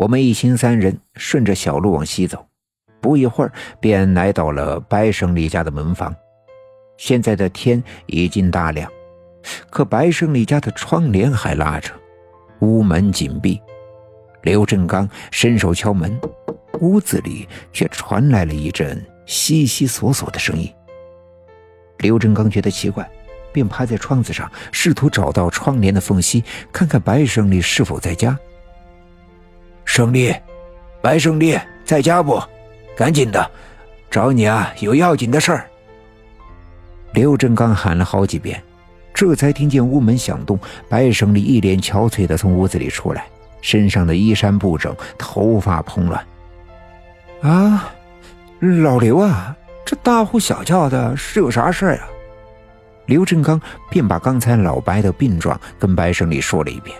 我们一行三人顺着小路往西走，不一会儿便来到了白胜利家的门房。现在的天已经大亮，可白胜利家的窗帘还拉着，屋门紧闭。刘振刚伸手敲门，屋子里却传来了一阵悉悉索索的声音。刘振刚觉得奇怪，便趴在窗子上，试图找到窗帘的缝隙，看看白胜利是否在家。胜利，白胜利在家不？赶紧的，找你啊，有要紧的事儿。刘振刚喊了好几遍，这才听见屋门响动。白胜利一脸憔悴的从屋子里出来，身上的衣衫不整，头发蓬乱。啊，老刘啊，这大呼小叫的是有啥事儿啊？刘振刚便把刚才老白的病状跟白胜利说了一遍。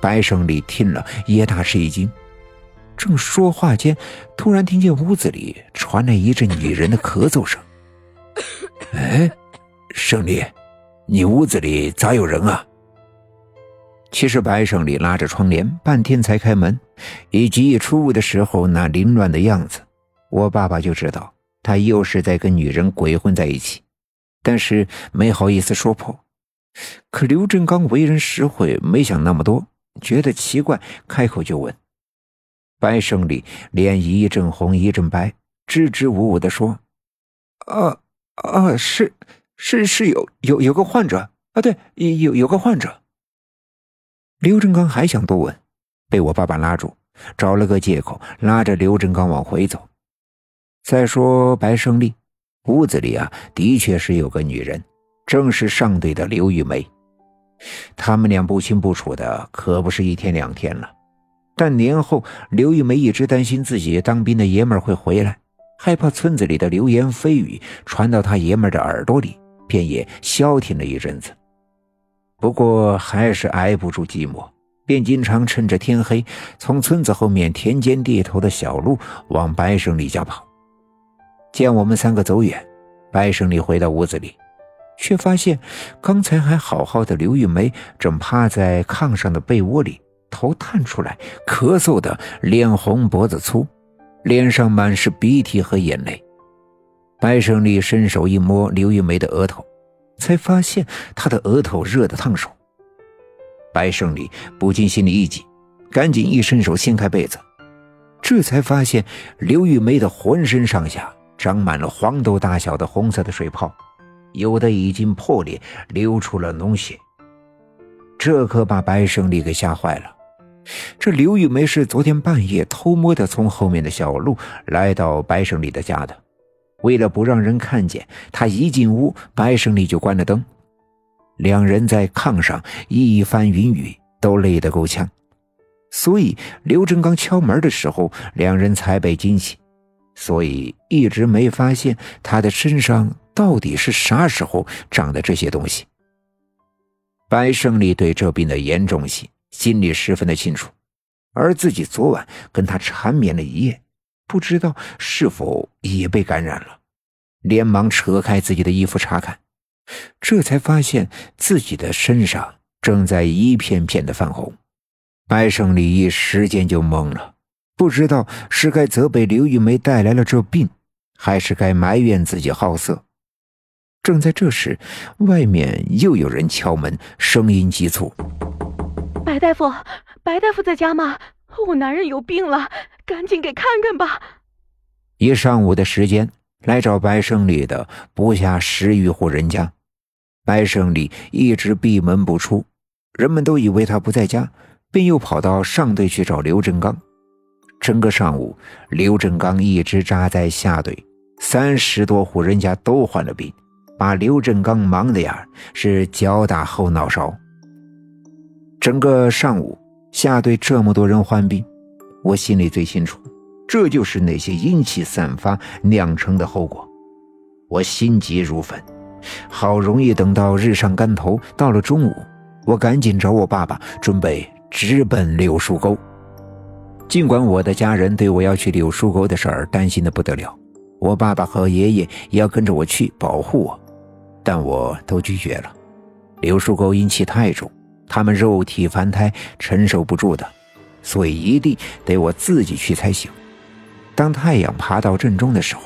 白胜利听了也大吃一惊，正说话间，突然听见屋子里传来一阵女人的咳嗽声。哎，胜利，你屋子里咋有人啊？其实白胜利拉着窗帘，半天才开门，以及一出屋的时候那凌乱的样子，我爸爸就知道他又是在跟女人鬼混在一起，但是没好意思说破。可刘振刚为人实惠，没想那么多。觉得奇怪，开口就问。白胜利脸一阵红一阵白，支支吾吾的说：“啊啊，是是是有有有个患者啊，对，有有个患者。”刘振刚还想多问，被我爸爸拉住，找了个借口，拉着刘振刚往回走。再说白胜利，屋子里啊，的确是有个女人，正是上队的刘玉梅。他们俩不清不楚的，可不是一天两天了。但年后，刘玉梅一直担心自己当兵的爷们儿会回来，害怕村子里的流言蜚语传到他爷们的耳朵里，便也消停了一阵子。不过还是挨不住寂寞，便经常趁着天黑，从村子后面田间地头的小路往白胜利家跑。见我们三个走远，白胜利回到屋子里。却发现，刚才还好好的刘玉梅正趴在炕上的被窝里，头探出来，咳嗽的脸红脖子粗，脸上满是鼻涕和眼泪。白胜利伸手一摸刘玉梅的额头，才发现她的额头热得烫手。白胜利不禁心里一紧，赶紧一伸手掀开被子，这才发现刘玉梅的浑身上下长满了黄豆大小的红色的水泡。有的已经破裂，流出了脓血。这可把白胜利给吓坏了。这刘玉梅是昨天半夜偷摸的从后面的小路来到白胜利的家的。为了不让人看见，他一进屋，白胜利就关了灯。两人在炕上一番云雨，都累得够呛。所以刘振刚敲门的时候，两人才被惊醒，所以一直没发现他的身上。到底是啥时候长的这些东西？白胜利对这病的严重性心里十分的清楚，而自己昨晚跟他缠绵了一夜，不知道是否也被感染了，连忙扯开自己的衣服查看，这才发现自己的身上正在一片片的泛红。白胜利一时间就懵了，不知道是该责备刘玉梅带来了这病，还是该埋怨自己好色。正在这时，外面又有人敲门，声音急促：“白大夫，白大夫在家吗？我男人有病了，赶紧给看看吧。”一上午的时间，来找白胜利的不下十余户人家，白胜利一直闭门不出，人们都以为他不在家，便又跑到上队去找刘振刚。整个上午，刘振刚一直扎在下队，三十多户人家都患了病。把刘振刚忙的呀是脚打后脑勺。整个上午下队这么多人患病，我心里最清楚，这就是那些阴气散发酿成的后果。我心急如焚，好容易等到日上竿头，到了中午，我赶紧找我爸爸，准备直奔柳树沟。尽管我的家人对我要去柳树沟的事儿担心的不得了，我爸爸和爷爷也要跟着我去保护我。但我都拒绝了。柳树沟阴气太重，他们肉体凡胎承受不住的，所以一定得我自己去才行。当太阳爬到正中的时候，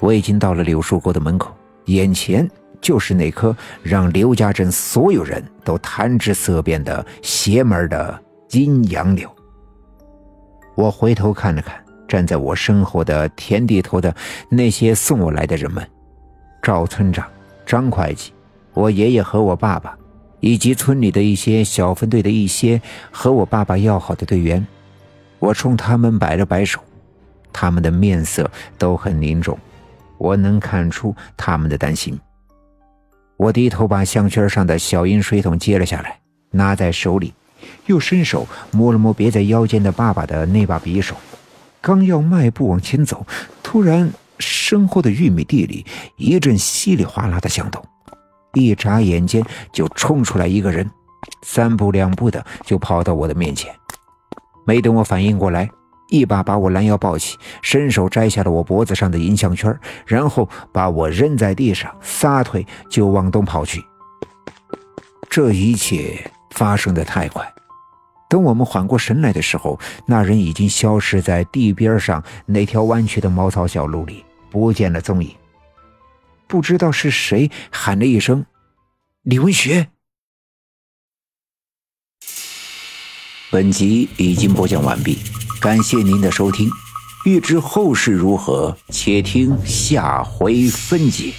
我已经到了柳树沟的门口，眼前就是那棵让刘家镇所有人都谈之色变的邪门的阴阳柳。我回头看了看站在我身后的田地头的那些送我来的人们，赵村长、张会计、我爷爷和我爸爸，以及村里的一些小分队的一些和我爸爸要好的队员，我冲他们摆了摆手，他们的面色都很凝重。我能看出他们的担心。我低头把项圈上的小银水桶接了下来，拿在手里，又伸手摸了摸别在腰间的爸爸的那把匕首，刚要迈步往前走，突然身后的玉米地里一阵稀里哗啦的响动，一眨眼间就冲出来一个人，三步两步的就跑到我的面前，没等我反应过来。一把把我拦腰抱起，伸手摘下了我脖子上的银项圈，然后把我扔在地上，撒腿就往东跑去。这一切发生的太快，等我们缓过神来的时候，那人已经消失在地边上那条弯曲的茅草小路里，不见了踪影。不知道是谁喊了一声：“李文学。”本集已经播讲完毕。感谢您的收听，欲知后事如何，且听下回分解。